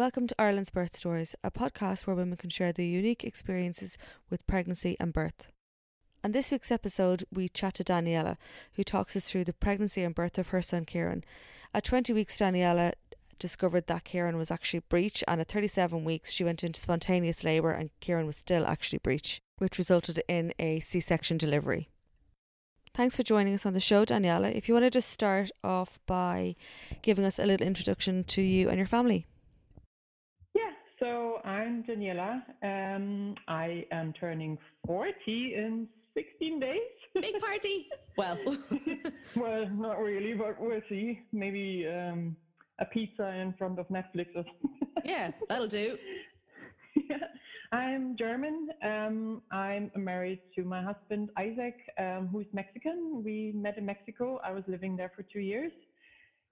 Welcome to Ireland's Birth Stories, a podcast where women can share their unique experiences with pregnancy and birth. On this week's episode, we chat to Daniela, who talks us through the pregnancy and birth of her son Kieran. At 20 weeks, Daniela discovered that Kieran was actually breech, and at 37 weeks, she went into spontaneous labour and Kieran was still actually breech, which resulted in a C section delivery. Thanks for joining us on the show, Daniela. If you want to just start off by giving us a little introduction to you and your family. So I'm Daniela. Um, I am turning 40 in 16 days. Big party. Well, well, not really, but we'll see. Maybe um, a pizza in front of Netflix or something. yeah, that'll do. yeah. I'm German. Um, I'm married to my husband Isaac, um, who's Mexican. We met in Mexico. I was living there for two years.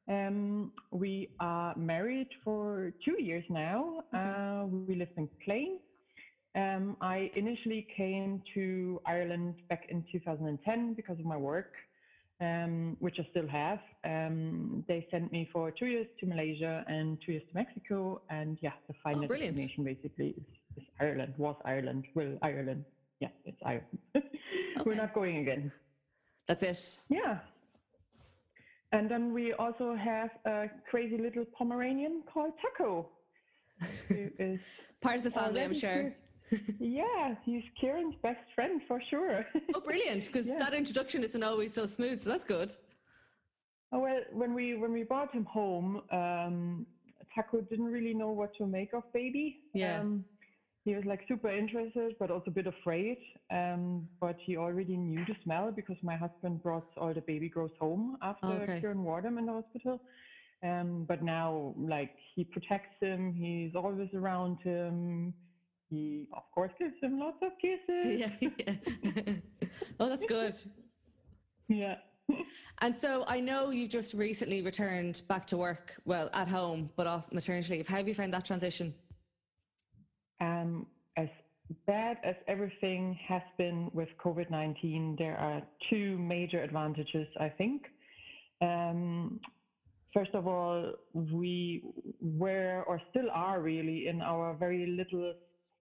Um, we are married for two years now. Okay. Uh, we live in Plain. Um, I initially came to Ireland back in 2010 because of my work, um, which I still have. Um, they sent me for two years to Malaysia and two years to Mexico. And yeah, the final Oh, destination basically is, is Ireland, was Ireland, will Ireland. Yeah, it's Ireland. We're not going again. That's it. Yeah. And then we also have a crazy little Pomeranian called Taco, who is Part of the family, I'm sure. Yeah, he's Kieran's best friend for sure. Oh, brilliant! Because Yeah. that introduction isn't always so smooth, so that's good. Oh, well, when we when we brought him home, um, Taco didn't really know what to make of baby. Yeah. Um, he was like super interested, but also a bit afraid. Um, but he already knew the smell because my husband brought all the baby grows home after Okay. Kieran wore them in the hospital. Um, but now, like, he protects him. He's always around him. He, of course, gives him lots of kisses. yeah, yeah. oh, that's good. yeah. And so I know you just recently returned back to work, well, at home, but off maternity leave. How have you found that transition? Um, as bad as everything has been with COVID 19, there are two major advantages, I think. Um, first of all, we were or still are really in our very little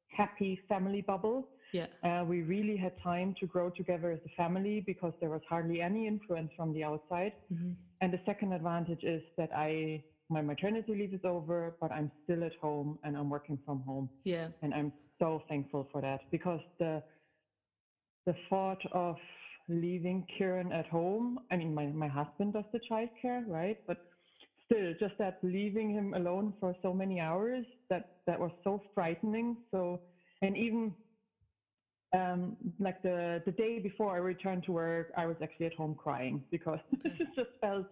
happy family bubble. Yeah. Uh, we really had time to grow together as a family because there was hardly any influence from the outside. Mhm. And the second advantage is that I my maternity leave is over, but I'm still at home and I'm working from home, Yeah. and I'm so thankful for that because the the thought of leaving Kieran at home. I mean, my my husband does the childcare, right? But still, just that leaving him alone for so many hours that that was so frightening. So, and even um, like the the day before I returned to work, I was actually at home crying because it just felt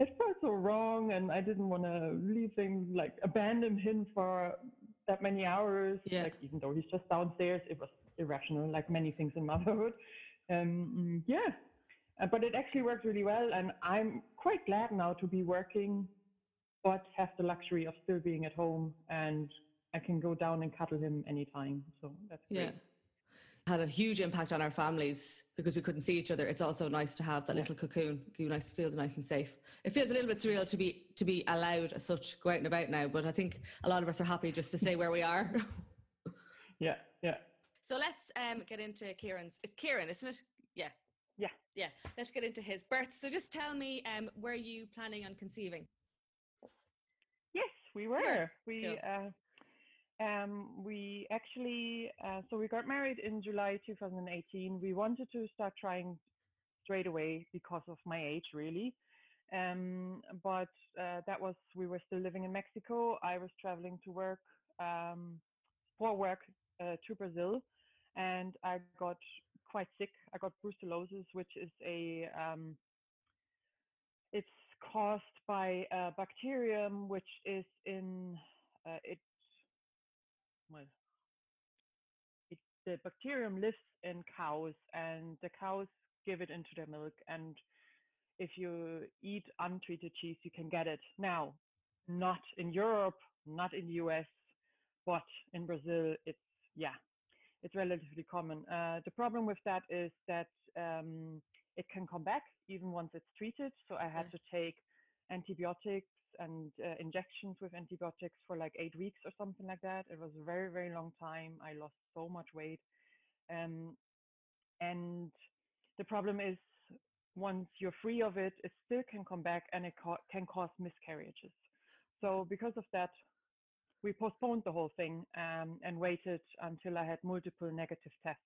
it felt so wrong, and I didn't want to leave him like abandon him for that many hours. Yeah. Like even though he's just downstairs, it was irrational, like many things in motherhood. Um, yeah, Uh, but it actually worked really well, and I'm quite glad now to be working, but have the luxury of still being at home, and I can go down and cuddle him anytime. So that's great. Yeah. Had a huge impact on our families because we couldn't see each other, it's also nice to have that little cocoon. You nice feel nice and safe. It feels a little bit surreal to be to be allowed as such go out and about now, but I think a lot of us are happy just to stay where we are. yeah, yeah. So let's um, get into Kieran's. It's Kieran, isn't it? Yeah. Yeah. Yeah. Let's get into his birth. So just tell me, um, were you planning on conceiving? Yes, we were. Yeah, We cool. uh, um, we actually uh, so we got married in July 2018. We wanted to start trying straight away because of my age, really. Um, but uh, that was we were still living in Mexico. I was traveling to work um, for work uh, to Brazil, and I got quite sick. I got brucellosis, which is a um, it's caused by a bacterium which is in uh, it well it, the bacterium lives in cows and the cows give it into their milk and if you eat untreated cheese you can get it. Now not in europe not in the us but in brazil it's yeah it's relatively common. Uh, the problem with that is that um, it can come back even once it's treated so i had Yeah. to take antibiotics and uh, injections with antibiotics for like eight weeks or something like that. It was a very very long time. I lost so much weight. Um, and the problem is once you're free of it it still can come back and it ca- can cause miscarriages. So because of that we postponed the whole thing um, and waited until i had multiple negative tests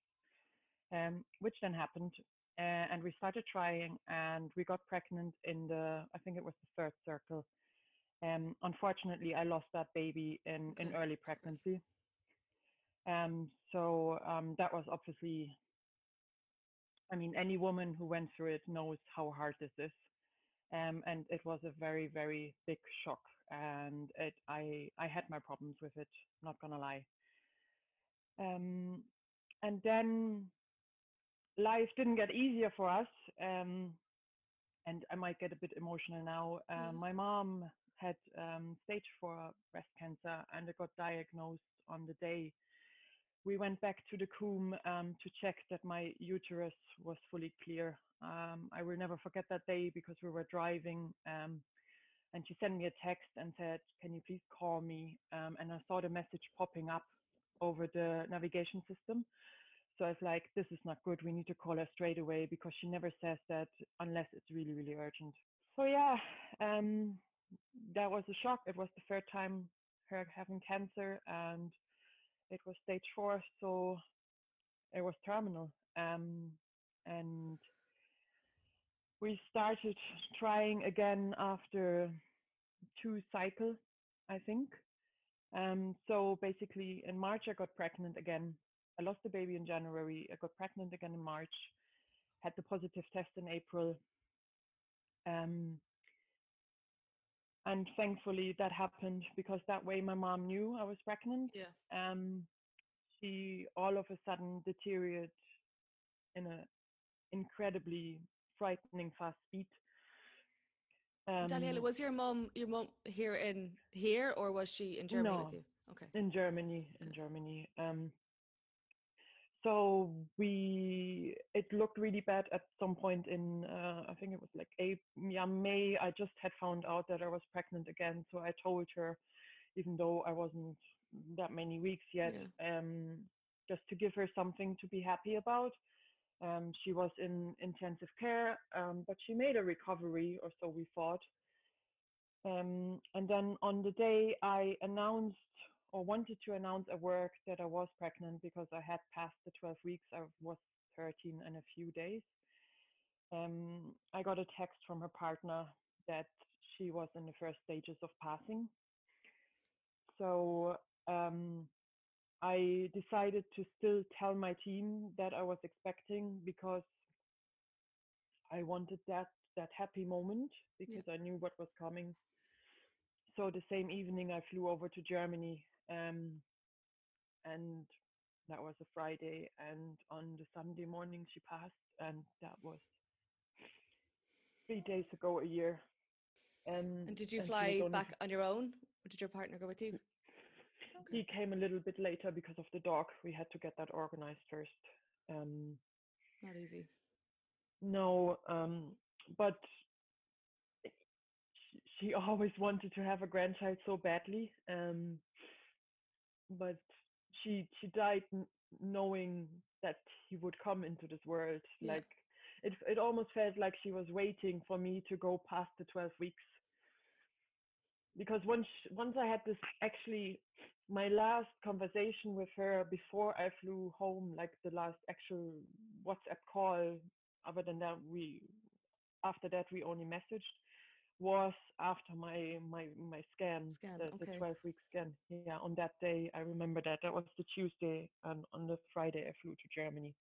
um, which then happened uh, and we started trying and we got pregnant in the i think it was the third circle um, unfortunately i lost that baby in, in early pregnancy um, so um, that was obviously i mean any woman who went through it knows how hard this is um, and it was a very very big shock and it i i had my problems with it not gonna lie um, and then life didn't get easier for us. Um, and I might get a bit emotional now. Uh, Mhm. My mom had um, stage four breast cancer and I got diagnosed on the day we went back to the Coombe um, to check that my uterus was fully clear. Um, I will never forget that day because we were driving um, and she sent me a text and said, Can you please call me? Um, and I saw the message popping up over the navigation system. So I was like, This is not good. We need to call her straight away because she never says that unless it's really, really urgent. So yeah, um, that was a shock. It was the third time her having cancer and it was stage four, so it was terminal. Um, and we started trying again after two cycles, I think. Um, so basically, in March, I got pregnant again. I lost the baby in January. I got pregnant again in March. Had the positive test in April. Um, and thankfully, that happened because that way my mom knew I was pregnant Yeah. um, she all of a sudden deteriorated in a incredibly frightening fast speed. Um, Daniela, was your mom your mom here in here or was she in Germany with No. you? Okay. in Germany, in. Germany. Um, so we, it looked really bad at some point in, uh, I think it was like April, yeah, May. I just had found out that I was pregnant again, so I told her, even though I wasn't that many weeks yet, um, just to give her something to be happy about. Um, she was in intensive care, um, but she made a recovery, or so we thought. Um, and then on the day I announced or wanted to announce at work that I was pregnant because I had passed the 12 weeks, I was 13 and a few days. Um, I got a text from her partner that she was in the first stages of passing. So um, I decided to still tell my team that I was expecting because I wanted that that happy moment because I knew what was coming. So the same evening I flew over to Germany um, and that was a Friday and on the Sunday morning she passed and that was three days ago a year. Um, And did you and fly only- back on your own? Or did your partner go with you? He came a little bit later because of the dog. We had to get that organized first. Um, Not easy. no, um, but she, she always wanted to have a grandchild so badly. Um, but she she died n- knowing that he would come into this world. Yeah. Like it it almost felt like she was waiting for me to go past the 12 weeks. Because once once I had this actually my last conversation with her before I flew home, like the last actual WhatsApp call, other than that we after that we only messaged was after my my my scan, Scan, the, okay. the 12 week scan. Yeah, on that day I remember that that was the Tuesday, and on the Friday I flew to Germany.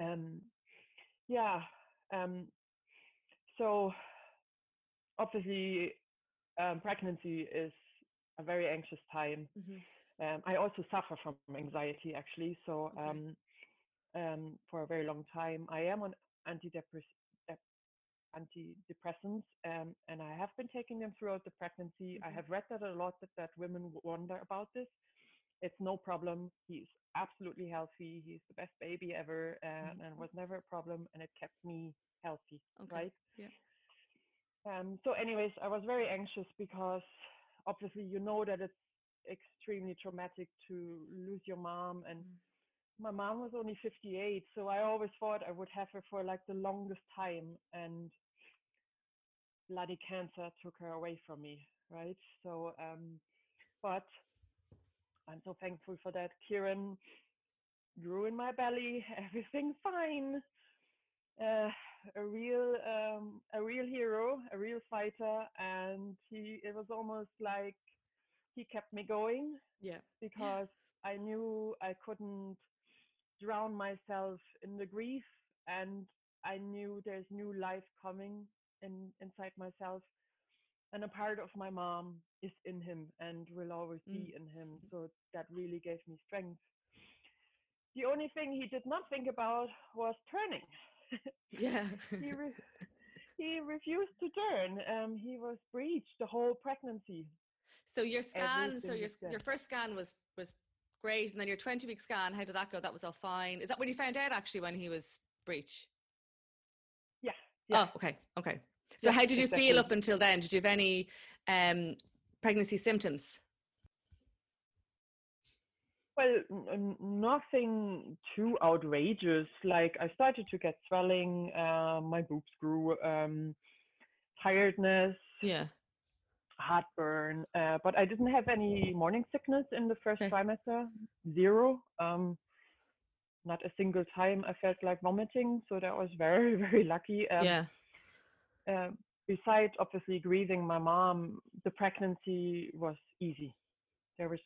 Um, yeah. Um, so obviously, um, pregnancy is a very anxious time. Mhm. Um, I also suffer from anxiety actually. So Okay. um, um, for a very long time, I am on antidepress- dep- antidepressants, um, and I have been taking them throughout the pregnancy. I Mhm. have read that a lot that, that women wonder about this. It's no problem. He's absolutely healthy. He's the best baby ever, um, Mhm. and was never a problem. And it kept me healthy, Okay. right? Yeah. Um, so, anyways, I was very anxious because obviously you know that it's extremely traumatic to lose your mom, and Mm. my mom was only 58, so I always thought I would have her for like the longest time, and bloody cancer took her away from me, right? So, um, but I'm so thankful for that. Kieran grew in my belly, everything fine. Uh, a real, um, a real hero, a real fighter, and he. It was almost like he kept me going Yeah. because I knew I couldn't drown myself in the grief, and I knew there's new life coming in inside myself, and a part of my mom is in him and will always be in him. So that really gave me strength. The only thing he did not think about was turning. Yeah. he re- he refused to turn. Um, he was breached the whole pregnancy. so your scan, so your your first scan was was great, and then your twenty week scan. How did that go? That was all fine. Is that when you found out actually when he was breech? Yeah. yeah. Oh, okay, okay. So how did you feel up until then? Did you have any um, pregnancy symptoms? Well, n- nothing too outrageous. Like I started to get swelling, uh, my boobs grew, um, tiredness, Yeah. heartburn, uh, but I didn't have any morning sickness in the first Okay. trimester. Zero. Um, not a single time I felt like vomiting, so that was very, very lucky. Um, yeah. Uh, besides obviously grieving my mom, the pregnancy was easy. There was,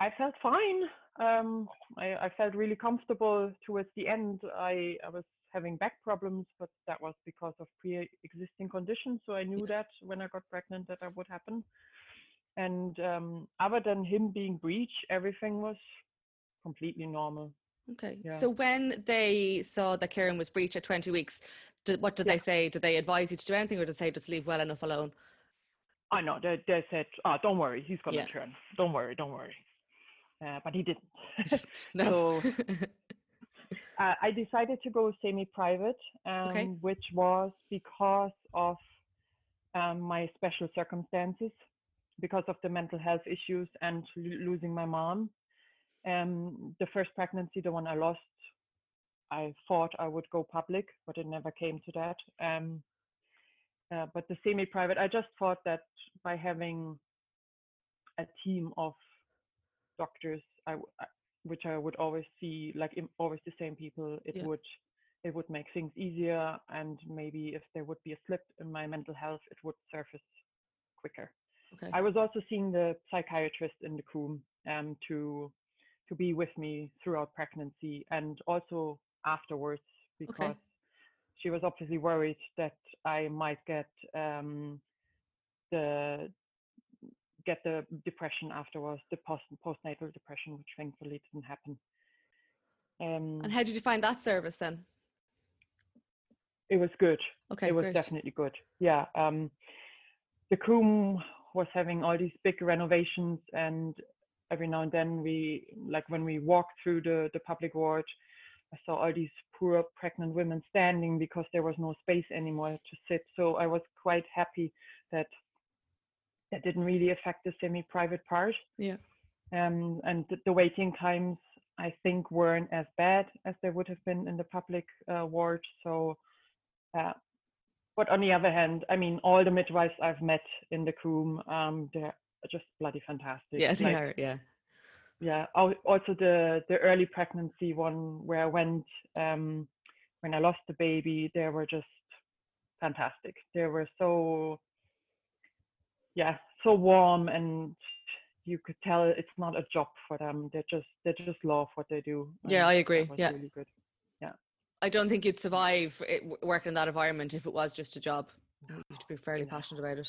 I felt fine. Um, I, I felt really comfortable towards the end. I, I was having back problems, but that was because of pre-existing conditions. So I knew that when I got pregnant that that would happen. And um, other than him being breech, everything was completely normal. Okay. Yeah. So when they saw that Kieran was breech at 20 weeks, did, what did Yeah. they say? Did they advise you to do anything or did they say just leave well enough alone? I know they, they said, "Oh, don't worry, he's gonna Yeah. turn. Don't worry, don't worry." Uh, but he didn't. no. uh, I decided to go semi-private, um, Okay. which was because of um, my special circumstances, because of the mental health issues and lo- losing my mom. Um, the first pregnancy, the one I lost, I thought I would go public, but it never came to that. Um, uh, but the semi-private, I just thought that by having a team of doctors, I, which I would always see, like im- always the same people, it Yeah. would it would make things easier, and maybe if there would be a slip in my mental health, it would surface quicker. okay. I was also seeing the psychiatrist in the crew um, to to be with me throughout pregnancy and also afterwards because she was obviously worried that I might get um, the get the depression afterwards, the post postnatal depression, which thankfully didn't happen. Um, and how did you find that service then? it was good. Okay, it was great. definitely good. Yeah. Um, the Coombe was having all these big renovations, and every now and then we, like when we walked through the the public ward, I saw all these poor pregnant women standing because there was no space anymore to sit. So I was quite happy that that didn't really affect the semi-private part. Yeah. Um, and the, the waiting times I think weren't as bad as they would have been in the public uh, ward. So, uh, but on the other hand, I mean, all the midwives I've met in the Coombe, um, they're just bloody fantastic. Yeah, they Like, are. Yeah. yeah also the the early pregnancy one where i went um when i lost the baby they were just fantastic they were so yeah so warm and you could tell it's not a job for them they just they just love what they do Yeah, I agree, yeah. really good Yeah. I don't think you'd survive it, working in that environment if it was just a job. You have to be fairly Yeah. passionate about it.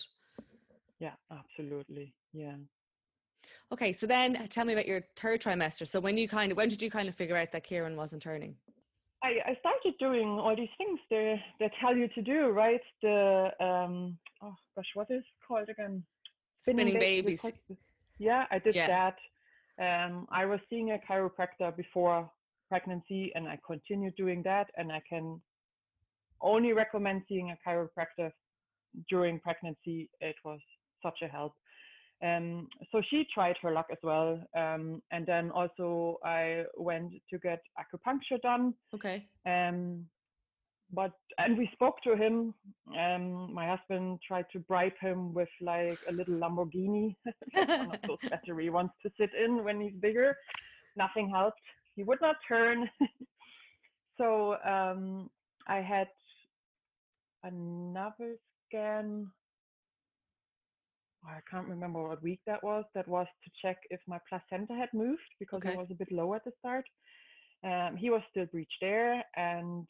Yeah absolutely yeah Okay, so then uh, tell me about your third trimester. So when you kind of when did you kind of figure out that Kieran wasn't turning? I, I started doing all these things they they tell you to do, right? The um oh gosh, what is it called again? Spinning ba- babies. request- Yeah, I did Yeah. that. Um, I was seeing a chiropractor before pregnancy, and I continued doing that. And I can only recommend seeing a chiropractor during pregnancy. It was such a help. Um, so she tried her luck as well. Um, and then also I went to get acupuncture done. Okay. Um, but and we spoke to him. Um, my husband tried to bribe him with like a little Lamborghini, one of those battery ones to sit in when he's bigger. Nothing helped. He would not turn. so um, I had another scan. I can't remember what week that was. That was to check if my placenta had moved because Okay. it was a bit low at the start. Um, he was still breached there, and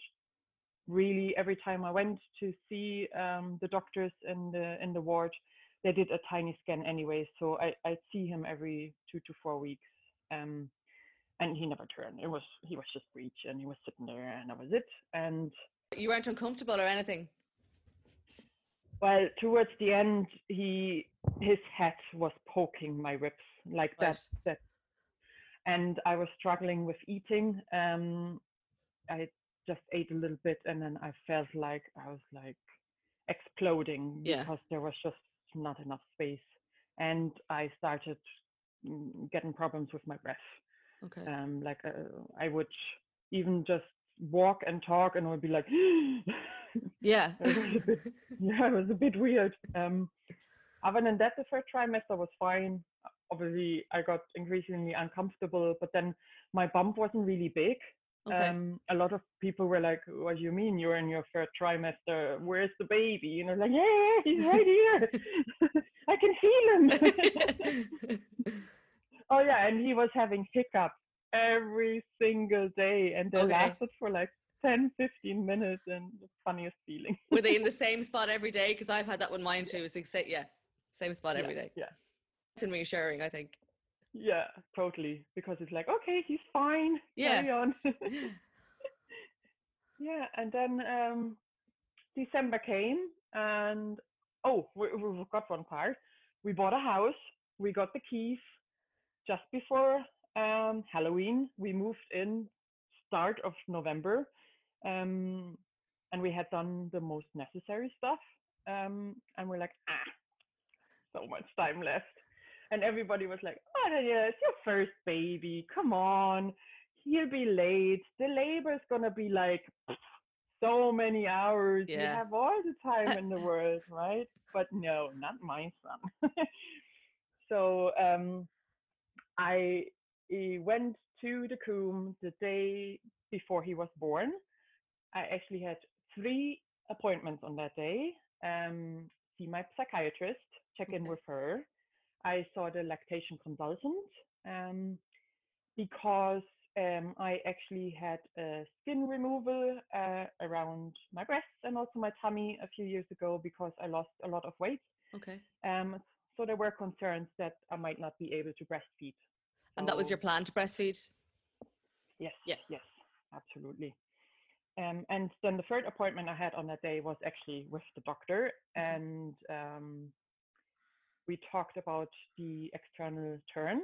really every time I went to see um, the doctors in the in the ward, they did a tiny scan anyway. So I I'd see him every two to four weeks, um, and he never turned. It was he was just breached, and he was sitting there, and that was it. And You weren't uncomfortable or anything. Well, towards the end, he his head was poking my ribs like that. Right. That, and I was struggling with eating. Um, I just ate a little bit, and then I felt like I was like exploding Yeah. because there was just not enough space, and I started mm, getting problems with my breath. Okay. Um, like uh, I would even just walk and talk, and I would be like. yeah. it bit- yeah, it was a bit weird. Um, other than that, the first trimester was fine. Obviously, I got increasingly uncomfortable, but then my bump wasn't really big. okay. Um, a lot of people were like, "What do you mean you're in your third trimester? Where's the baby?" You know, like, "Yeah, yeah, he's right here. I can feel him." oh yeah, and he was having hiccups every single day, and they Okay. lasted for like 10, 15 minutes, and the funniest feeling. Were they in the same spot every day? Because I've had that one mine too. It's like, yeah, same spot every yeah, day. Yeah. It's and reassuring, I think. Yeah, totally. Because it's like, okay, he's fine. Yeah. Carry on. yeah, and then um, December came, and oh, we, we forgot one part. We bought a house. We got the keys just before um, Halloween. We moved in start of November, um, and we had done the most necessary stuff. Um, and we're like, ah, so much time left. And everybody was like, oh, yeah, it's your first baby. Come on. He'll be late. The labor's going to be like so many hours. You have all the time in the world, right? But no, not my son. so um, I went to the Coombe the day before he was born. I actually had three appointments on that day. Um, see my psychiatrist, check in Okay. with her. I saw the lactation consultant um, because um, I actually had a skin removal uh, around my breasts and also my tummy a few years ago because I lost a lot of weight. Okay. Um, so there were concerns that I might not be able to breastfeed. And that was your plan to breastfeed? Yes. Yeah. Yes, absolutely. Um, and then the third appointment I had on that day was actually with the doctor, and um, we talked about the external turn.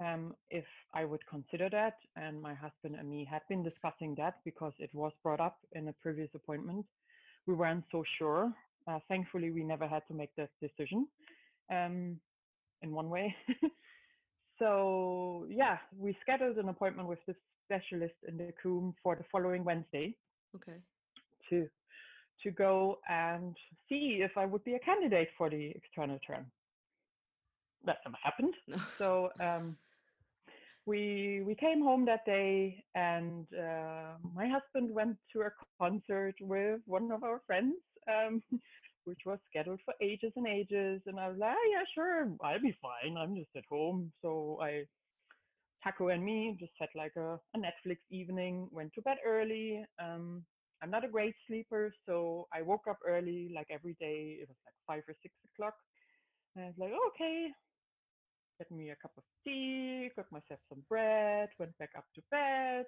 um, if I would consider that. And my husband and me had been discussing that because it was brought up in a previous appointment. We weren't so sure. Uh, thankfully, we never had to make that decision um, in one way. so, yeah, we scheduled an appointment with the specialist in the Coombe for the following Wednesday Okay. to to go and see if I would be a candidate for the external term. That never happened. No. So um, we we came home that day, and uh, my husband went to a concert with one of our friends, um, which was scheduled for ages and ages. And I was like, "Ah, yeah, sure, I'll be fine. I'm just at home. So I, Taco and me, just had like a, a Netflix evening. Went to bed early. Um, I'm not a great sleeper, so I woke up early, like every day. It was like five or six o'clock. And I was like, okay, get me a cup of tea, cooked myself some bread, went back up to bed,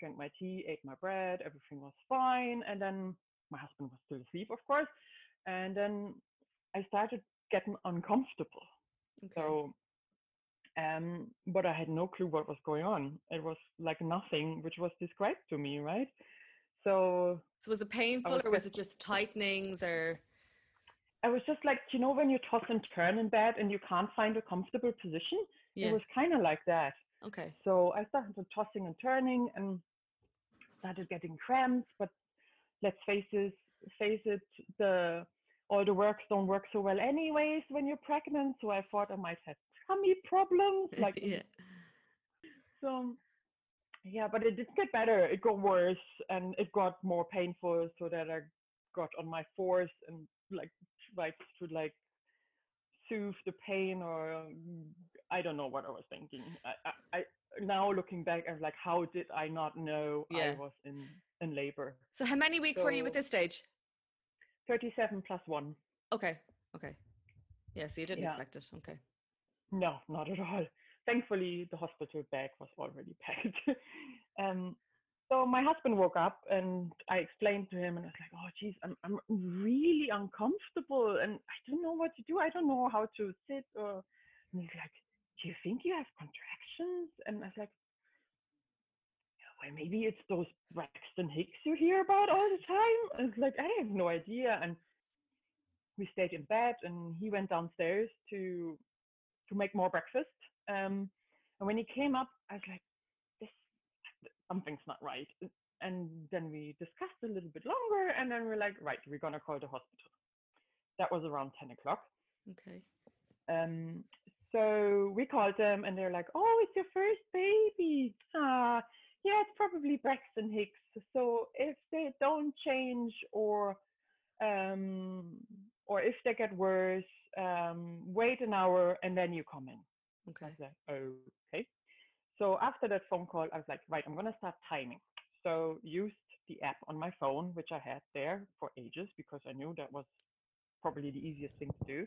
drank my tea, ate my bread, everything was fine. And then my husband was still asleep, of course. And then I started getting uncomfortable. Okay. So, um, but I had no clue what was going on. It was like nothing which was described to me, right? So So was it painful was or was just- it just tightenings or I was just like, you know, when you toss and turn in bed and you can't find a comfortable position, yeah. it was kind of like that. okay. So I started tossing and turning and started getting cramps. But let's face it, face it, the all the works don't work so well anyways when you're pregnant. So I thought I might have tummy problems, like yeah. so. Yeah, but it didn't get better. It got worse and it got more painful. So that I got on my force and like tried to like soothe the pain or um, I don't know what I was thinking. I, I, I now looking back, I was like, how did I not know Yeah. I was in in labor? So how many weeks were you at this stage? Thirty-seven plus one. Okay. Okay. Yeah, so you didn't Yeah. expect it. Okay. No, not at all. Thankfully, the hospital bag was already packed. um, so my husband woke up and I explained to him, and I was like, "Oh, geez, I'm I'm really uncomfortable, and I don't know what to do. I don't know how to sit." Or and he's like, "Do you think you have contractions?" And I was like, "Well, maybe it's those Braxton Hicks you hear about all the time." I was like, "I have no idea." And we stayed in bed, and he went downstairs to to make more breakfast. Um, and when he came up, I was like, "This something's not right." And then we discussed a little bit longer, and then we're like, "Right, we're gonna call the hospital." That was around ten o'clock. Okay. Um, so we called them, and they're like, "Oh, it's your first baby. Ah, yeah, it's probably Braxton Hicks. So if they don't change or um, or if they get worse, um, wait an hour and then you come in." Okay. like, okay. So after that phone call, I was like, right, I'm gonna start timing. So used the app on my phone, which I had there for ages because I knew that was probably the easiest thing to do.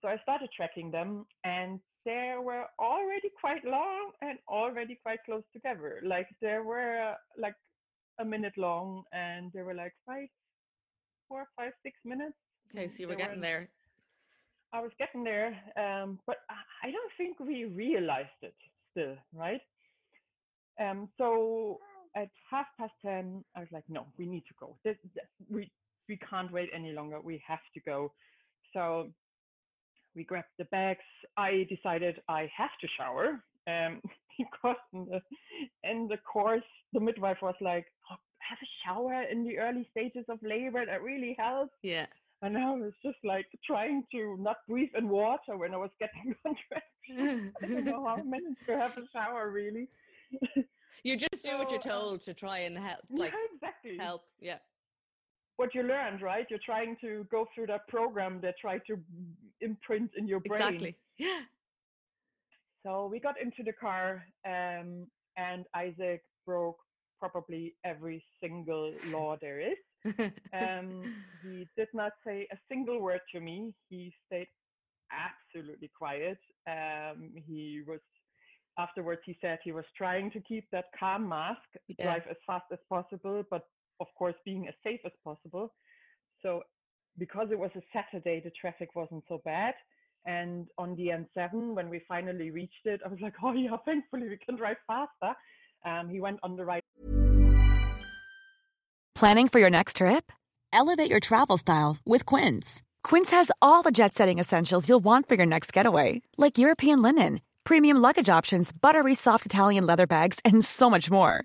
So I started tracking them, and they were already quite long and already quite close together. Like they were like a minute long, and they were like five, four, five, six minutes. Okay, so you were They getting in- there. I was getting there, um, but I- I don't think we realized it still, right? Um, so at half past ten, I was like, no, we need to go. This, this- we we can't wait any longer. We have to go. So we grabbed the bags. I decided I have to shower um, because in the in the course the midwife was like, oh, have a shower in the early stages of labor. That really helps. Yeah. And I was just like trying to not breathe in water when I was getting contractions. I don't know how I managed to have a shower really. you just do what you're uh, told to try and help, like yeah, exactly. help. Yeah. What you learned, right? You're trying to go through that program that try to imprint in your brain. Exactly. Yeah. So we got into the car, um, and Isaac broke probably every single law there is. Um, he did not say a single word to me. He stayed absolutely quiet. Um, he was afterwards. He said he was trying to keep that calm mask, Yeah. drive as fast as possible, but of course being as safe as possible. So because it was a Saturday, the traffic wasn't so bad, And on the N7, when we finally reached it, I was like, oh yeah, thankfully we can drive faster. Um, he went on the right. Planning for your next trip? Elevate your travel style with Quince. Quince has all the jet setting essentials you'll want for your next getaway, like European linen, premium luggage options, buttery soft Italian leather bags, and so much more.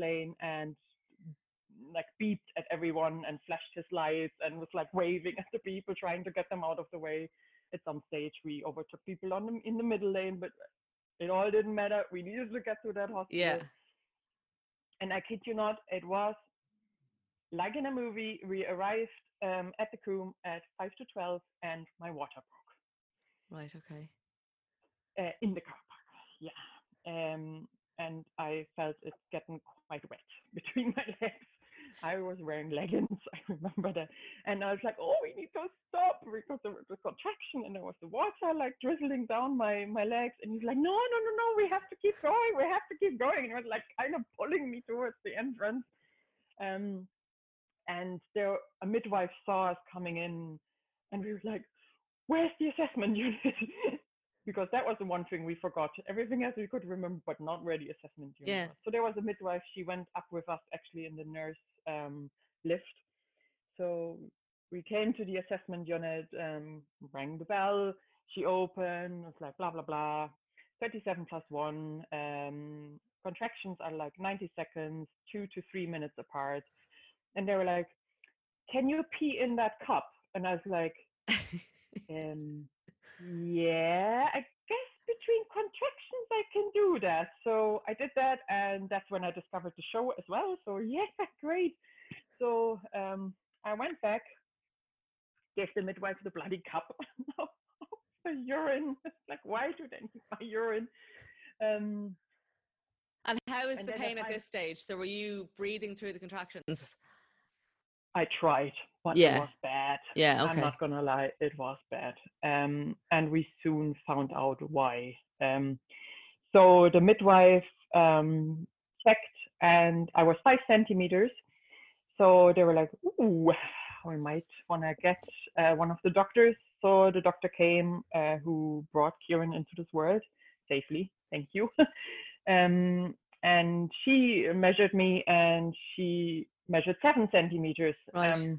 Plane and like beeped at everyone and flashed his lights and was like waving at the people trying to get them out of the way at some stage we overtook people on them in the middle lane but it all didn't matter we needed to get to that hospital Yeah. and i kid you not it was like in a movie we arrived um, at the Coombe at 5 to 12 and my water broke Right. Okay. uh, in the car park. Yeah. Um, and I felt it getting quite wet between my legs. I was wearing leggings, I remember that. And I was like, oh, we need to stop because there was a contraction and there was the water like drizzling down my, my legs. And he's like, no, no, no, no, we have to keep going. We have to keep going. And he was like kind of pulling me towards the entrance. Um, and there, a midwife saw us coming in and we were like, where's the assessment unit? because that was the one thing we forgot. Everything else we could remember, but not where the assessment unit Yeah. was. So there was a midwife. She went up with us actually in the nurse um, lift. So we came to the assessment unit, um, rang the bell. She opened. Was like blah blah blah. 37 plus one. Um, contractions are like 90 seconds, two to three minutes apart. And they were like, "Can you pee in that cup?" And I was like, um, yeah, I guess between contractions I can do that. So I did that, and that's when I discovered the show as well. So yeah, great. So um, I went back, gave the midwife the bloody cup of urine. like, why do they need my urine? Um, And how is And the pain at I- this stage? So were you breathing through the contractions? I tried, but Yeah. it was bad. Yeah. I'm not gonna lie, it was bad. Um, and we soon found out why. Um, so the midwife um, checked, and I was five centimeters. So they were like, "Ooh, we might want to get uh, one of the doctors." So the doctor came, uh, who brought Kieran into this world safely. Thank you. um, and she measured me, and she measured seven centimeters. Right.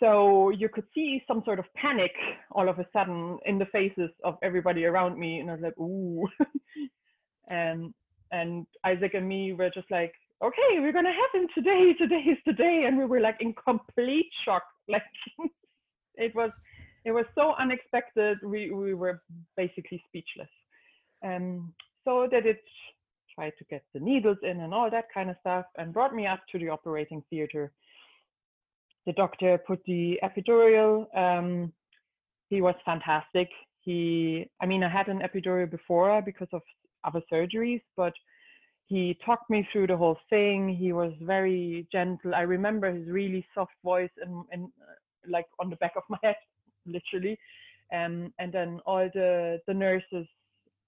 So you could see some sort of panic all of a sudden in the faces of everybody around me, and I was like, "Ooh," and and Isaac and me were just like, "Okay, we're gonna have him today. Today is today," and we were like in complete shock. Like it was, it was so unexpected. We we were basically speechless. Um, so they did try to get the needles in and all that kind of stuff and brought me up to the operating theater. The doctor put the epidural. Um, he was fantastic. He, I mean, I had an epidural before because of other surgeries, but he talked me through the whole thing. He was very gentle. I remember his really soft voice and, and uh, like on the back of my head, literally. Um, and then all the the nurses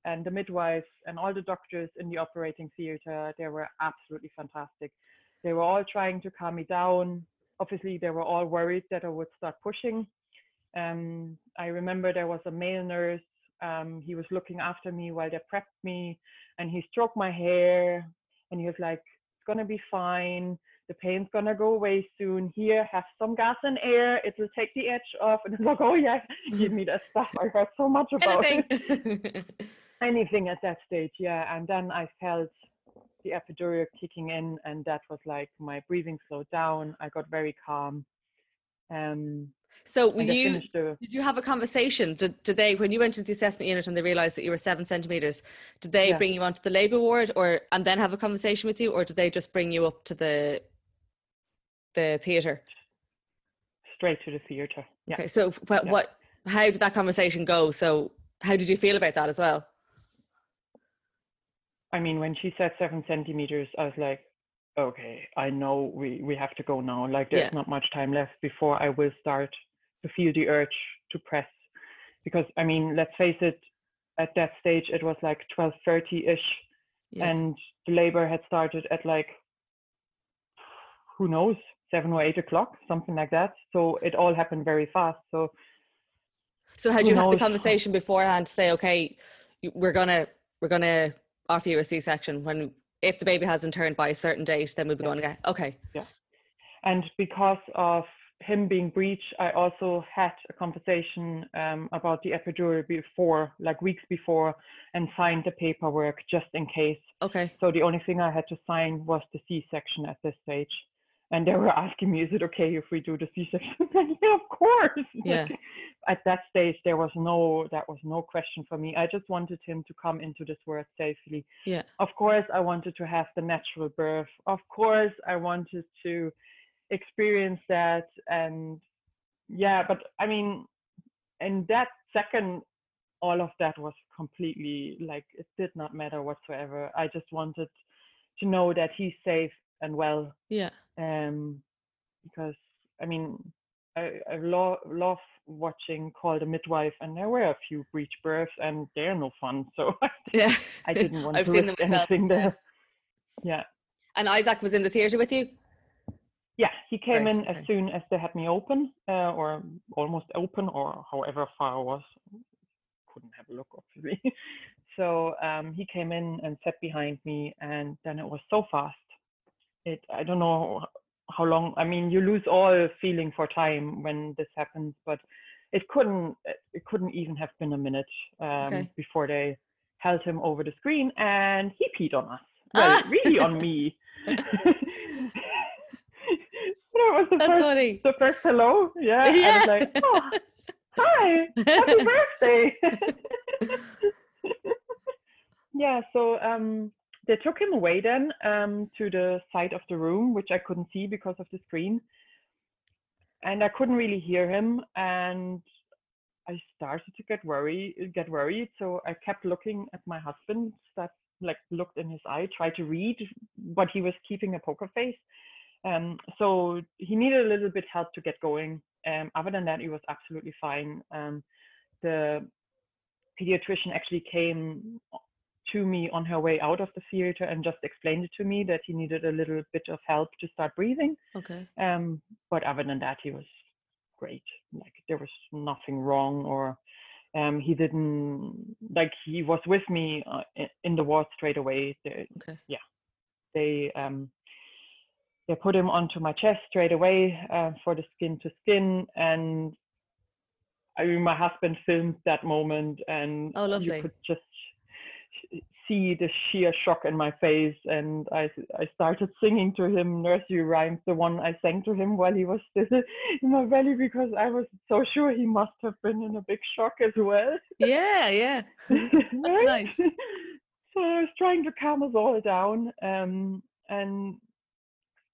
and the midwives and all the doctors in the operating theater, they were absolutely fantastic. They were all trying to calm me down. Obviously, they were all worried that I would start pushing. Um, I remember there was a male nurse. Um, he was looking after me while they prepped me, and he stroked my hair, and he was like, "It's gonna be fine. The pain's gonna go away soon. Here, have some gas and air. It will take the edge off." And I'm like, "Oh yeah, give me that stuff. I heard so much about it." anything at that stage, yeah. And then I felt the epidural kicking in, and that was like my breathing slowed down. I got very calm. Um, so you the, did you have a conversation? Did, did they when you went to the assessment unit and they realised that you were seven centimeters? Did they yeah. bring you onto the labour ward, or and then have a conversation with you, or did they just bring you up to the the theatre? Straight to the theatre. Yeah. Okay. So what, yeah. what? How did that conversation go? So how did you feel about that as well? I mean, when she said seven centimeters, I was like, okay, I know we, we have to go now. Like, there's yeah. not much time left before I will start to feel the urge to press. Because, I mean, let's face it, at that stage, it was like 12.30 ish. Yeah. And the labor had started at like, who knows, seven or eight o'clock, something like that. So it all happened very fast. So, so had you knows? had the conversation beforehand to say, okay, we're gonna we're gonna offer you a C-section when if the baby hasn't turned by a certain date, then we'll be yeah. going again. okay. Yeah, and because of him being breech, I also had a conversation um, about the epidural before, like weeks before, and signed the paperwork just in case. Okay. So the only thing I had to sign was the C-section at this stage and they were asking me, "Is it okay if we do the C-section?" yeah, of course. Yeah. At that stage, there was no that was no question for me. I just wanted him to come into this world safely. Yeah. Of course, I wanted to have the natural birth. Of course, I wanted to experience that, and yeah, but I mean, in that second, all of that was completely like it did not matter whatsoever. I just wanted to know that he's safe and well. Yeah. Um, because I mean, I, I love love watching Call the Midwife, and there were a few breech births, and they're no fun. So yeah, I didn't want I've to seen risk them anything there. Yeah. And Isaac was in the theater with you. Yeah, he came right, in okay. as soon as they had me open, uh, or almost open, or however far I was. Couldn't have a look, obviously. so um, he came in and sat behind me, and then it was so fast it i don't know how long i mean you lose all feeling for time when this happens but it couldn't it couldn't even have been a minute um, okay. before they held him over the screen and he peed on us well really on me that was the That's first, funny. the first hello yeah, yeah. I was like oh hi happy birthday yeah so um they took him away then um, to the side of the room, which I couldn't see because of the screen. And I couldn't really hear him. And I started to get worried, get worried. So I kept looking at my husband, that like looked in his eye, tried to read, but he was keeping a poker face. Um, so he needed a little bit help to get going. Um, other than that, he was absolutely fine. Um, the pediatrician actually came to me on her way out of the theater and just explained it to me that he needed a little bit of help to start breathing. Okay. Um, but other than that, he was great. Like there was nothing wrong, or um, he didn't like he was with me uh, in the ward straight away. They, okay. Yeah. They um, they put him onto my chest straight away uh, for the skin to skin and I mean, my husband filmed that moment, and oh, you could just see the sheer shock in my face and I, I started singing to him nursery rhymes the one i sang to him while he was still in my belly because i was so sure he must have been in a big shock as well yeah yeah that's nice so I was trying to calm us all down. Um, and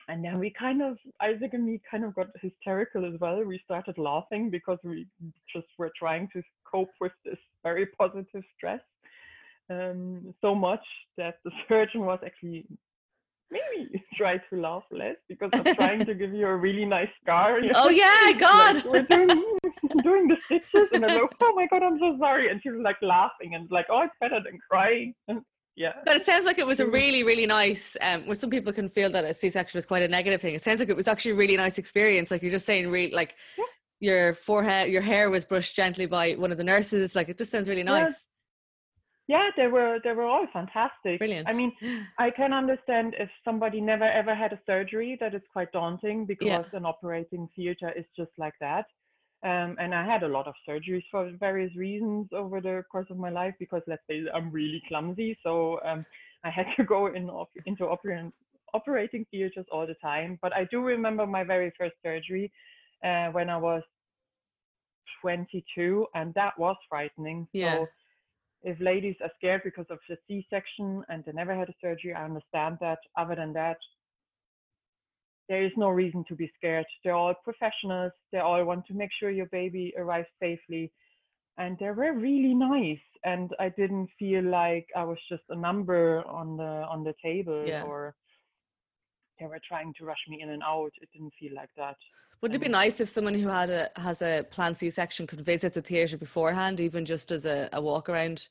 and then we kind of Isaac and me kind of got hysterical as well. We started laughing because we just were trying to cope with this very positive stress um, so much that the surgeon was actually maybe try to laugh less because I'm trying to give you a really nice scar. You know? Oh yeah, God! Like, we're doing, doing the stitches, and I'm like, oh my God, I'm so sorry. And she was like laughing and like, oh, it's better than crying. And yeah. But it sounds like it was a really, really nice. Um, where some people can feel that a C-section is quite a negative thing. It sounds like it was actually a really nice experience. Like you're just saying, really, like yeah. your forehead, your hair was brushed gently by one of the nurses. Like it just sounds really nice. Yeah. Yeah, they were they were all fantastic. Brilliant. I mean, I can understand if somebody never ever had a surgery that is quite daunting because yeah. an operating theater is just like that. Um, and I had a lot of surgeries for various reasons over the course of my life because, let's say, I'm really clumsy. So um, I had to go in op- into operating, operating theaters all the time. But I do remember my very first surgery uh, when I was 22, and that was frightening. Yeah. So if ladies are scared because of the C-section and they never had a surgery, I understand that. Other than that, there is no reason to be scared. They're all professionals. They all want to make sure your baby arrives safely. And they were really nice. And I didn't feel like I was just a number on the on the table yeah. or they were trying to rush me in and out. It didn't feel like that. Wouldn't it be nice if someone who had a has a planned C section could visit the theatre beforehand, even just as a, a walk around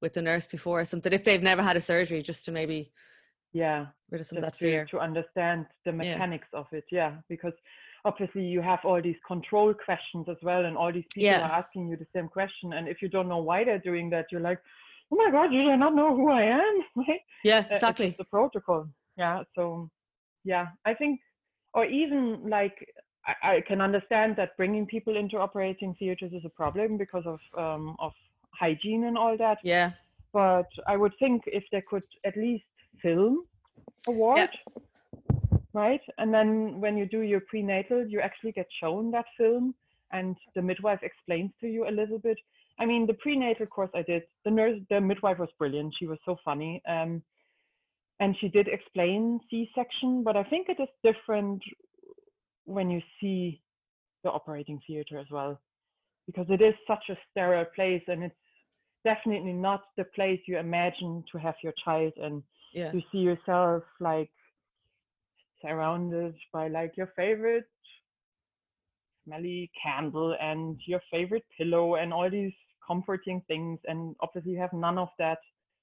with the nurse before or something, if they've never had a surgery, just to maybe yeah rid of some of that fear to, to understand the mechanics yeah. of it yeah because obviously you have all these control questions as well and all these people yeah. are asking you the same question and if you don't know why they're doing that you're like oh my god you do not know who i am yeah uh, exactly it's the protocol yeah so yeah i think or even like I, I, can understand that bringing people into operating theaters is a problem because of um, of hygiene and all that yeah but i would think if they could at least film award, yeah. right? And then when you do your prenatal, you actually get shown that film, and the midwife explains to you a little bit. I mean, the prenatal course I did, the nurse, the midwife was brilliant. She was so funny. Um, and she did explain C-section, but I think it is different when you see the operating theater as well, because it is such a sterile place, and it's definitely not the place you imagine to have your child and yeah. you see yourself like surrounded by like your favorite smelly candle and your favorite pillow and all these comforting things and obviously you have none of that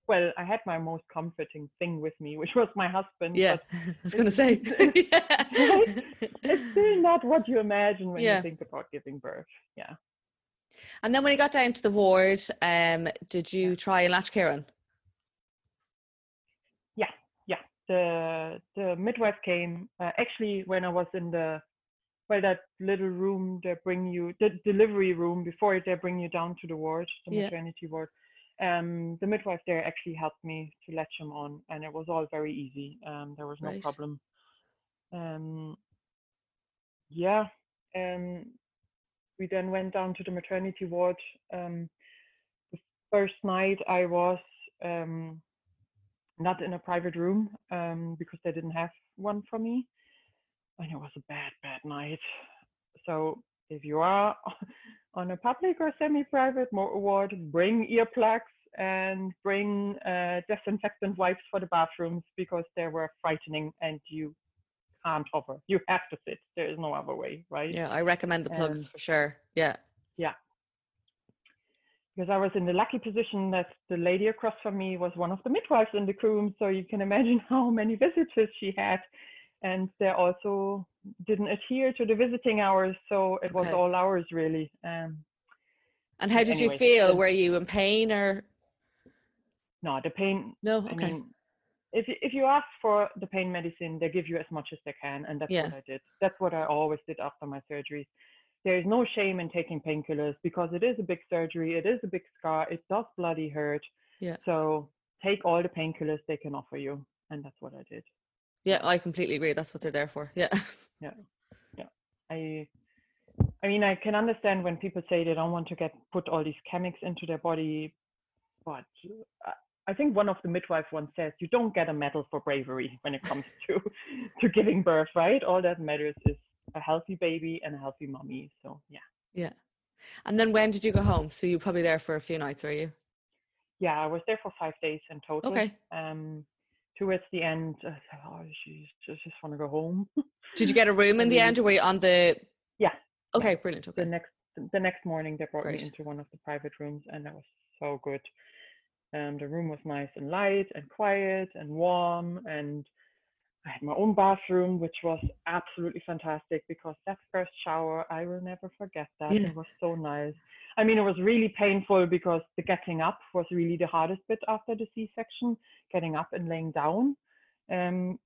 well i had my most comforting thing with me which was my husband yeah i was going to say it's still not what you imagine when yeah. you think about giving birth yeah and then when you got down to the ward um did you try a latch care yeah. the the midwife came uh, actually when I was in the well that little room they bring you the delivery room before they bring you down to the ward the yeah. maternity ward um the midwife there actually helped me to latch him on and it was all very easy um there was no right. problem um yeah um we then went down to the maternity ward um the first night I was um not in a private room um, because they didn't have one for me. And it was a bad, bad night. So if you are on a public or semi-private ward, bring earplugs and bring uh, disinfectant wipes for the bathrooms because they were frightening and you can't hover. You have to sit. There is no other way, right? Yeah, I recommend the plugs um, for sure. Yeah. Yeah because I was in the lucky position that the lady across from me was one of the midwives in the room. So you can imagine how many visitors she had. And they also didn't adhere to the visiting hours. So it was all hours really. Um, and how did anyway, you feel? Were you in pain or? No, the pain. No, okay. I mean, if, if you ask for the pain medicine, they give you as much as they can. And that's yeah. what I did. That's what I always did after my surgeries there is no shame in taking painkillers because it is a big surgery, it is a big scar, it does bloody hurt. Yeah. So take all the painkillers they can offer you, and that's what I did. Yeah, I completely agree. That's what they're there for. Yeah. Yeah. Yeah. I I mean, I can understand when people say they don't want to get put all these chemics into their body, but I think one of the midwives once says, you don't get a medal for bravery when it comes to to giving birth, right? All that matters is a healthy baby and a healthy mommy. So yeah. Yeah. And then when did you go home? So you were probably there for a few nights, were you? Yeah, I was there for five days in total. Okay. Um, towards the end, I said, "Oh, she just just want to go home." did you get a room in the end, or were you on the? Yeah. Okay, brilliant. Okay. The next the next morning, they brought Great. me into one of the private rooms, and that was so good. Um, the room was nice and light and quiet and warm, and I had my own bathroom, which was absolutely fantastic because that first shower, I will never forget that. Yeah. It was so nice. I mean, it was really painful because the getting up was really the hardest bit after the C section, getting up and laying down. Um,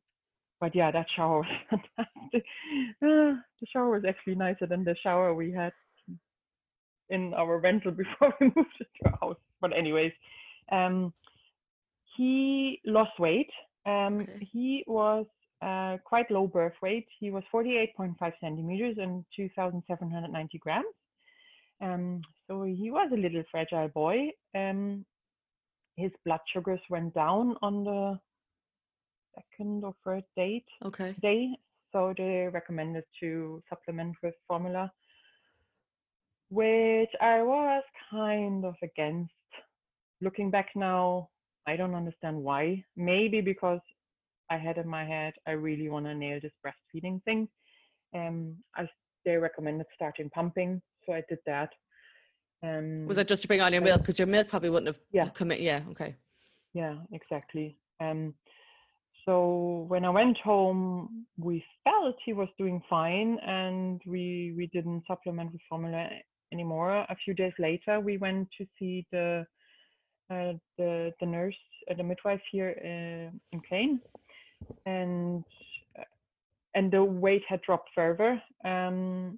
but yeah, that shower was fantastic. Uh, the shower was actually nicer than the shower we had in our rental before we moved to our house. But, anyways, um, he lost weight um, okay. He was uh, quite low birth weight. He was 48.5 centimeters and 2,790 grams. Um, so he was a little fragile boy. Um, his blood sugars went down on the second or third date okay. day. So they recommended to supplement with formula, which I was kind of against. Looking back now, I don't understand why. Maybe because I had in my head I really want to nail this breastfeeding thing. Um, I they recommended starting pumping, so I did that. Um, was that just to bring on your milk? Because your milk probably wouldn't have yeah come in. Yeah, okay. Yeah, exactly. Um, so when I went home, we felt he was doing fine, and we we didn't supplement with formula anymore. A few days later, we went to see the uh, the the nurse, uh, the midwife here uh, in Klein, and uh, and the weight had dropped further. Um,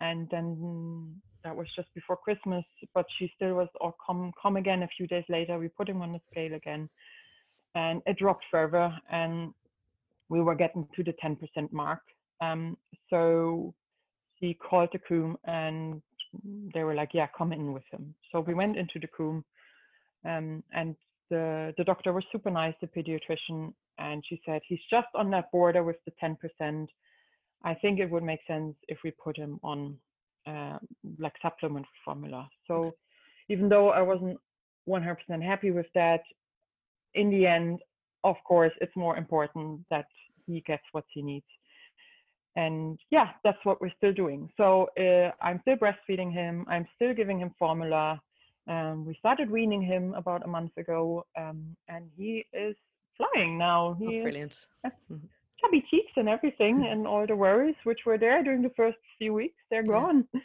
and then that was just before Christmas, but she still was or come come again a few days later. We put him on the scale again, and it dropped further, and we were getting to the 10% mark. Um, so she called the Coombe and they were like, yeah, come in with him. So we went into the Coombe um, and the, the doctor was super nice, the pediatrician, and she said, he's just on that border with the 10%. I think it would make sense if we put him on uh, like supplement formula. So okay. even though I wasn't 100% happy with that, in the end, of course, it's more important that he gets what he needs. And yeah, that's what we're still doing. So uh, I'm still breastfeeding him. I'm still giving him formula. Um, we started weaning him about a month ago, um, and he is flying now. He oh, brilliant. Mm-hmm. chubby cheeks and everything, and all the worries which were there during the first few weeks, they're gone. Yeah.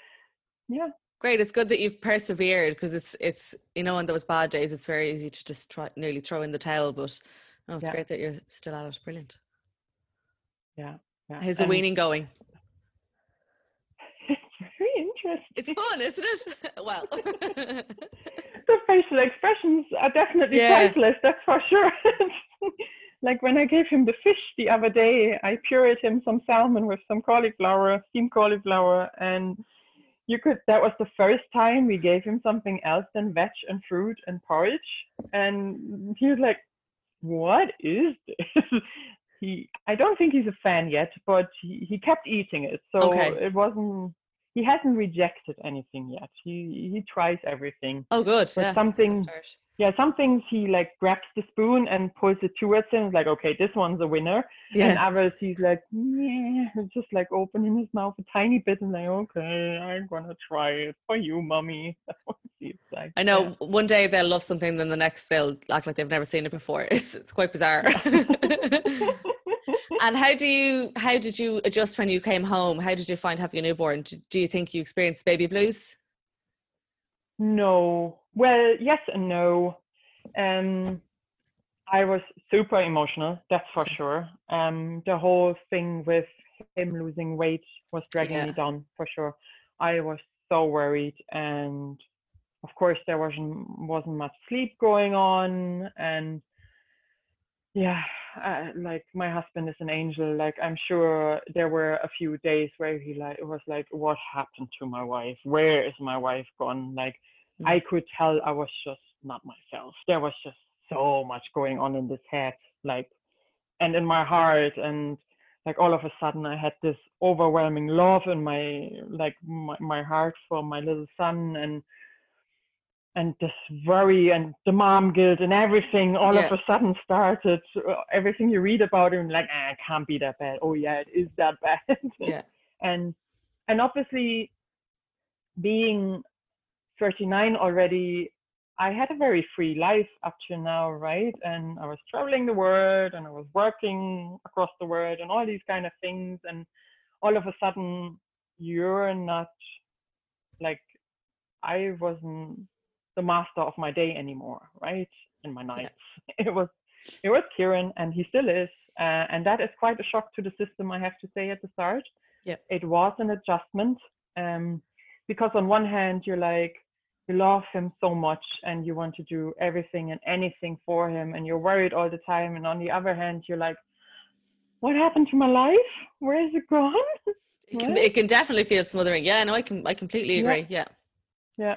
yeah. Great. It's good that you've persevered because it's it's you know on those bad days it's very easy to just try nearly throw in the towel, but no, it's yeah. great that you're still at it. Brilliant. Yeah. yeah. How's the and weaning going? It's fun, isn't it? well, the facial expressions are definitely yeah. priceless. That's for sure. like when I gave him the fish the other day, I pureed him some salmon with some cauliflower, steamed cauliflower, and you could. That was the first time we gave him something else than veg and fruit and porridge, and he was like, "What is this?" he I don't think he's a fan yet, but he, he kept eating it. So okay. it wasn't he hasn't rejected anything yet. He he tries everything. Oh, good. But yeah. something, yeah, some things he like grabs the spoon and pulls it towards him. Like, okay, this one's a winner. Yeah. And others, he's like, yeah, just like opening his mouth a tiny bit and like, okay, I'm gonna try it for you, mommy. like. I know. Yeah. One day they'll love something, then the next they'll act like they've never seen it before. It's it's quite bizarre. and how do you how did you adjust when you came home? How did you find having a newborn? Do you think you experienced baby blues? No. Well, yes and no. Um, I was super emotional, that's for sure. Um, the whole thing with him losing weight was dragging yeah. me down for sure. I was so worried, and of course there wasn't wasn't much sleep going on, and yeah, uh, like my husband is an angel. Like I'm sure there were a few days where he like was like, "What happened to my wife? Where is my wife gone?" Like mm-hmm. I could tell I was just not myself. There was just so much going on in this head, like, and in my heart, and like all of a sudden I had this overwhelming love in my like my, my heart for my little son and and this worry and the mom guilt and everything all yeah. of a sudden started everything you read about him like ah, it can't be that bad. Oh yeah it is that bad. Yeah. And and obviously being 39 already i had a very free life up to now right? And i was traveling the world and i was working across the world and all these kind of things and all of a sudden you're not like i wasn't the master of my day anymore, right? In my nights. Yeah. It was it was Kieran and he still is. Uh, and that is quite a shock to the system, I have to say at the start. Yeah. It was an adjustment. Um, because on one hand you're like you love him so much and you want to do everything and anything for him and you're worried all the time and on the other hand you're like what happened to my life where is it gone it can, it can definitely feel smothering yeah no i can i completely agree yeah yeah, yeah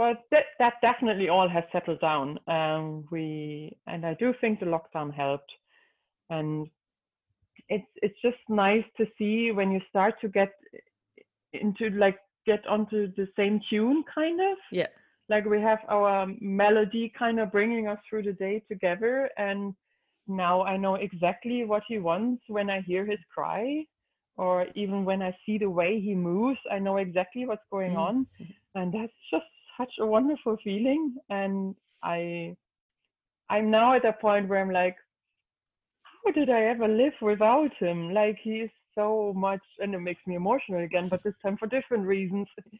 but that, that definitely all has settled down. Um, we and I do think the lockdown helped, and it's it's just nice to see when you start to get into like get onto the same tune, kind of. Yeah. Like we have our melody kind of bringing us through the day together, and now I know exactly what he wants when I hear his cry, or even when I see the way he moves, I know exactly what's going mm-hmm. on, and that's just such a wonderful feeling and i i'm now at a point where i'm like how did i ever live without him? Like he is so much and it makes me emotional again but this time for different reasons.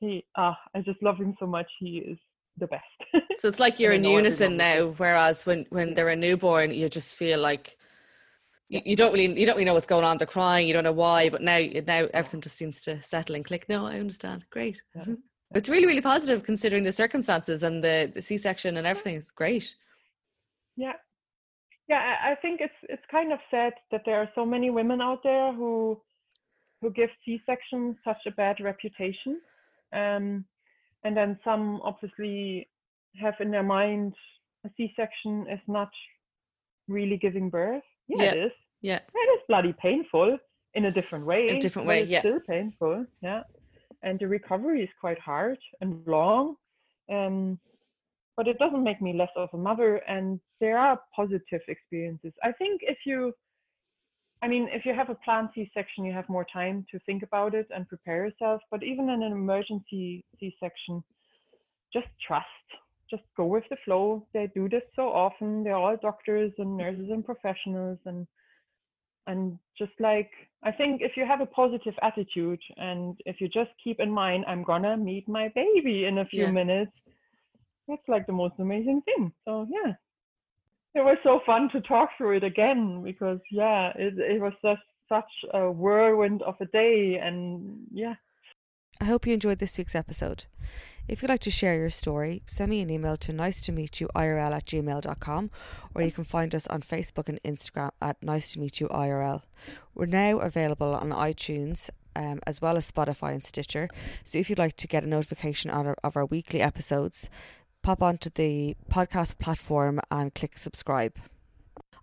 He ah i just love him so much. He is the best. So it's like you're in unison now whereas when when they're a newborn you just feel like you, you don't really you don't really know what's going on. They're crying. You don't know why but now now everything just seems to settle and click. No i understand. Great. Yeah. It's really, really positive considering the circumstances and the, the C-section and everything. It's great. Yeah. Yeah, I think it's it's kind of sad that there are so many women out there who who give C-section such a bad reputation. Um, and then some obviously have in their mind a C-section is not really giving birth. Yeah, yeah. it is. Yeah. It is bloody painful in a different way. In a different way, yeah. Still painful. Yeah and the recovery is quite hard and long. Um, but it doesn't make me less of a mother, and there are positive experiences. I think if you, I mean, if you have a planned C-section, you have more time to think about it and prepare yourself. But even in an emergency C-section, just trust. Just go with the flow. They do this so often. They're all doctors and nurses and professionals, and and just like i think if you have a positive attitude and if you just keep in mind i'm gonna meet my baby in a few yeah. minutes that's like the most amazing thing. So yeah. It was so fun to talk through it again because yeah it, it was just such a whirlwind of a day and yeah I hope you enjoyed this week's episode. If you'd like to share your story, send me an email to nice to meet you IRL at gmail.com or you can find us on Facebook and Instagram at nice to meet you IRL. We're now available on iTunes um, as well as Spotify and Stitcher. So if you'd like to get a notification our, of our weekly episodes, pop onto the podcast platform and click subscribe.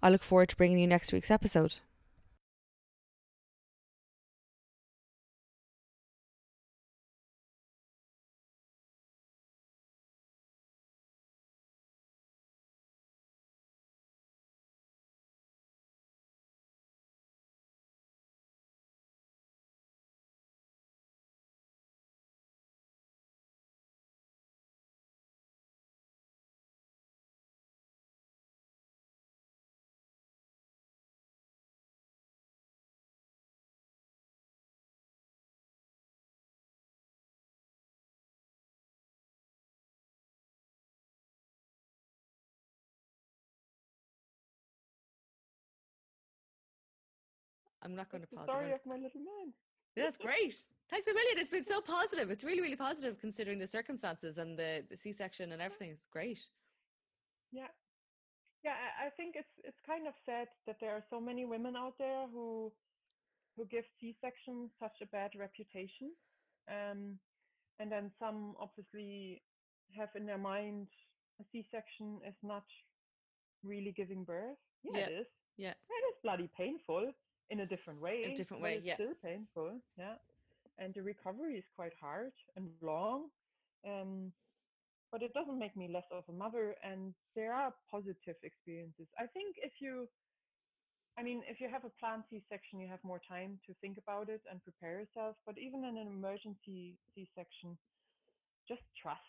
I look forward to bringing you next week's episode. I'm not going to pause. Sorry, of my little man. That's great. Thanks a million. It's been so positive. It's really, really positive considering the circumstances and the, the C-section and everything. It's great. Yeah, yeah. I think it's it's kind of sad that there are so many women out there who who give C-section such a bad reputation, um, and then some obviously have in their mind a C-section is not really giving birth? Yeah, yeah. it is. Yeah. It is bloody painful in a different way. In a different way, it's yeah. Still painful, yeah. And the recovery is quite hard and long. Um, but it doesn't make me less of a mother. And there are positive experiences. I think if you, I mean, if you have a planned C-section, you have more time to think about it and prepare yourself. But even in an emergency C-section, just trust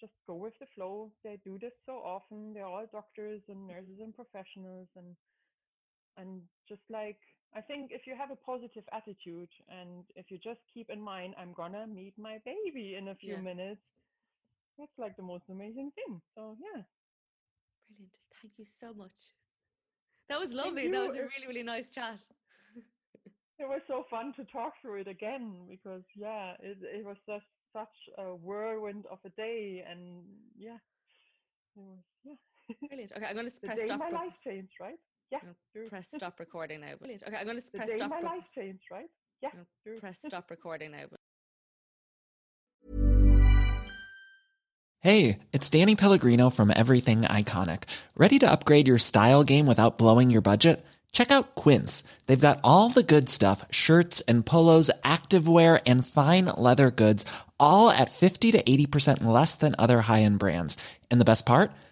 just go with the flow. They do this so often. They're all doctors and nurses and professionals and and just like I think if you have a positive attitude and if you just keep in mind I'm gonna meet my baby in a few yeah. minutes, that's like the most amazing thing. So yeah. Brilliant. Thank you so much. That was lovely. That was a really, really nice chat. it was so fun to talk through it again because yeah, it it was just such a whirlwind of a day, and yeah, it was yeah. Brilliant. Okay, I'm going to press the day stop. my life changed, right? Yeah. Press stop recording now. Brilliant. Okay, I'm going to the press day stop. my life changed, right? Yeah. Press stop recording now. Hey, it's Danny Pellegrino from Everything Iconic. Ready to upgrade your style game without blowing your budget? Check out Quince. They've got all the good stuff shirts and polos, activewear, and fine leather goods, all at 50 to 80% less than other high end brands. And the best part?